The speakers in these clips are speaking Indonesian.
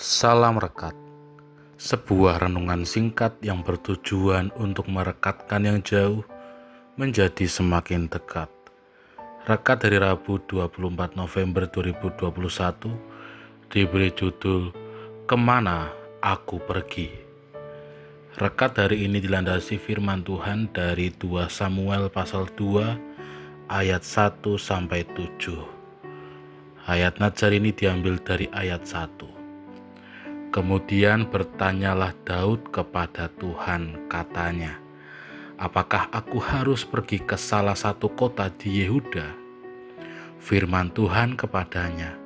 Salam Rekat Sebuah renungan singkat yang bertujuan untuk merekatkan yang jauh menjadi semakin dekat. Rekat dari Rabu 24 November 2021 diberi judul Ke mana Aku Pergi. Rekat hari ini dilandasi firman Tuhan dari 2 Samuel pasal 2 ayat 1 sampai 7. Ayat Najar ini diambil dari ayat 1. Kemudian bertanyalah Daud kepada Tuhan, katanya, "Apakah aku harus pergi ke salah satu kota di Yehuda?" Firman Tuhan kepadanya,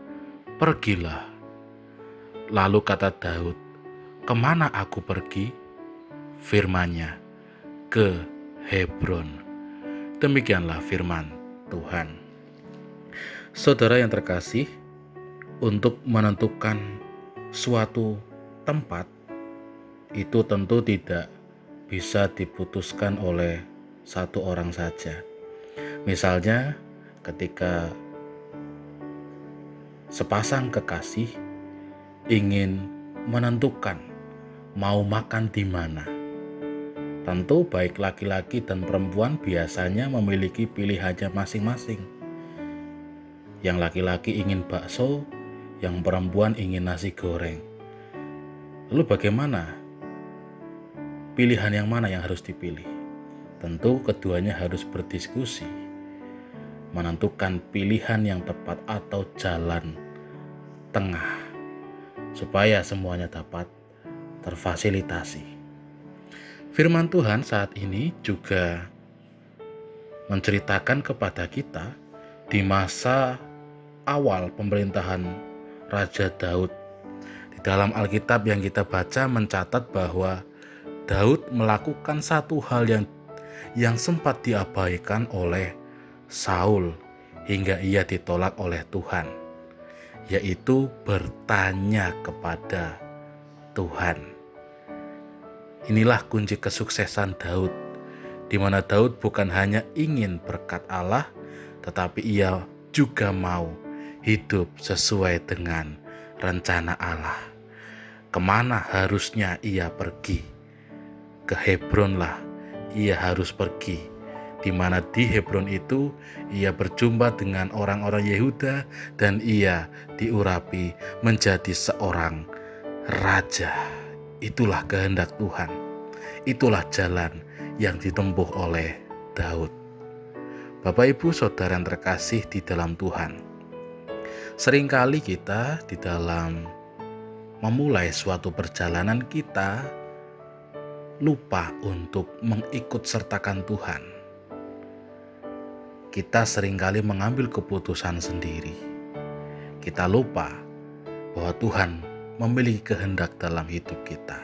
"Pergilah." Lalu kata Daud, "Ke mana aku pergi?" Firmannya, "Ke Hebron." Demikianlah firman Tuhan. Saudara yang terkasih, untuk menentukan suatu tempat itu tentu tidak bisa diputuskan oleh satu orang saja. Misalnya, ketika sepasang kekasih ingin menentukan mau makan di mana, tentu baik laki-laki dan perempuan biasanya memiliki pilihannya masing-masing. Yang laki-laki ingin bakso, yang perempuan ingin nasi goreng. Lalu bagaimana? Pilihan yang mana yang harus dipilih? Tentu keduanya harus berdiskusi, menentukan pilihan yang tepat atau jalan tengah, supaya semuanya dapat terfasilitasi. Firman Tuhan saat ini juga menceritakan kepada kita di masa awal pemerintahan Raja Daud. Di dalam Alkitab yang kita baca mencatat bahwa Daud melakukan satu hal yang yang sempat diabaikan oleh Saul hingga ia ditolak oleh Tuhan, yaitu bertanya kepada Tuhan. Inilah kunci kesuksesan Daud, di mana Daud bukan hanya ingin berkat Allah, tetapi ia juga mau hidup sesuai dengan rencana Allah. Ke mana harusnya ia pergi? Ke Hebron lah ia harus pergi. Di mana di Hebron itu ia berjumpa dengan orang-orang Yehuda dan ia diurapi menjadi seorang raja. Itulah kehendak Tuhan. Itulah jalan yang ditempuh oleh Daud. Bapak, ibu, saudara yang terkasih di dalam Tuhan, Seringkali kita di dalam memulai suatu perjalanan kita lupa untuk mengikut sertakan Tuhan. Kita sering kali mengambil keputusan sendiri. Kita lupa bahwa Tuhan memiliki kehendak dalam hidup kita.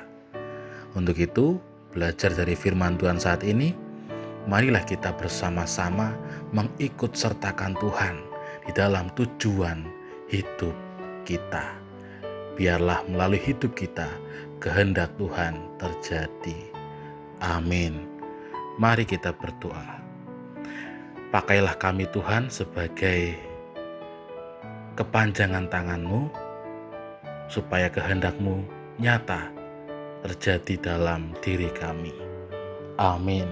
Untuk itu, belajar dari firman Tuhan saat ini, marilah kita bersama-sama mengikut sertakan Tuhan di dalam tujuan hidup kita. Biarlah melalui hidup kita kehendak Tuhan terjadi. Amin. Mari kita berdoa. Pakailah kami Tuhan sebagai kepanjangan tanganmu supaya kehendakmu nyata terjadi dalam diri kami. Amin.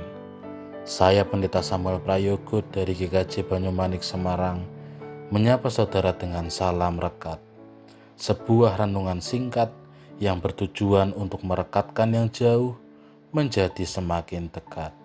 Saya Pendeta Samuel Prayogo dari GKJ Banyumanik Semarang menyapa saudara dengan salam rekat. Sebuah renungan singkat yang bertujuan untuk merekatkan yang jauh menjadi semakin dekat.